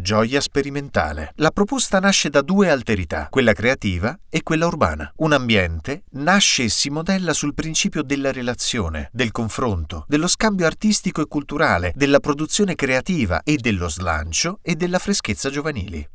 Gioia sperimentale. La proposta nasce da due alterità, quella creativa e quella urbana. Un ambiente nasce e si modella sul principio della relazione, del confronto, dello scambio artistico e culturale, della produzione creativa e dello slancio e della freschezza giovanili.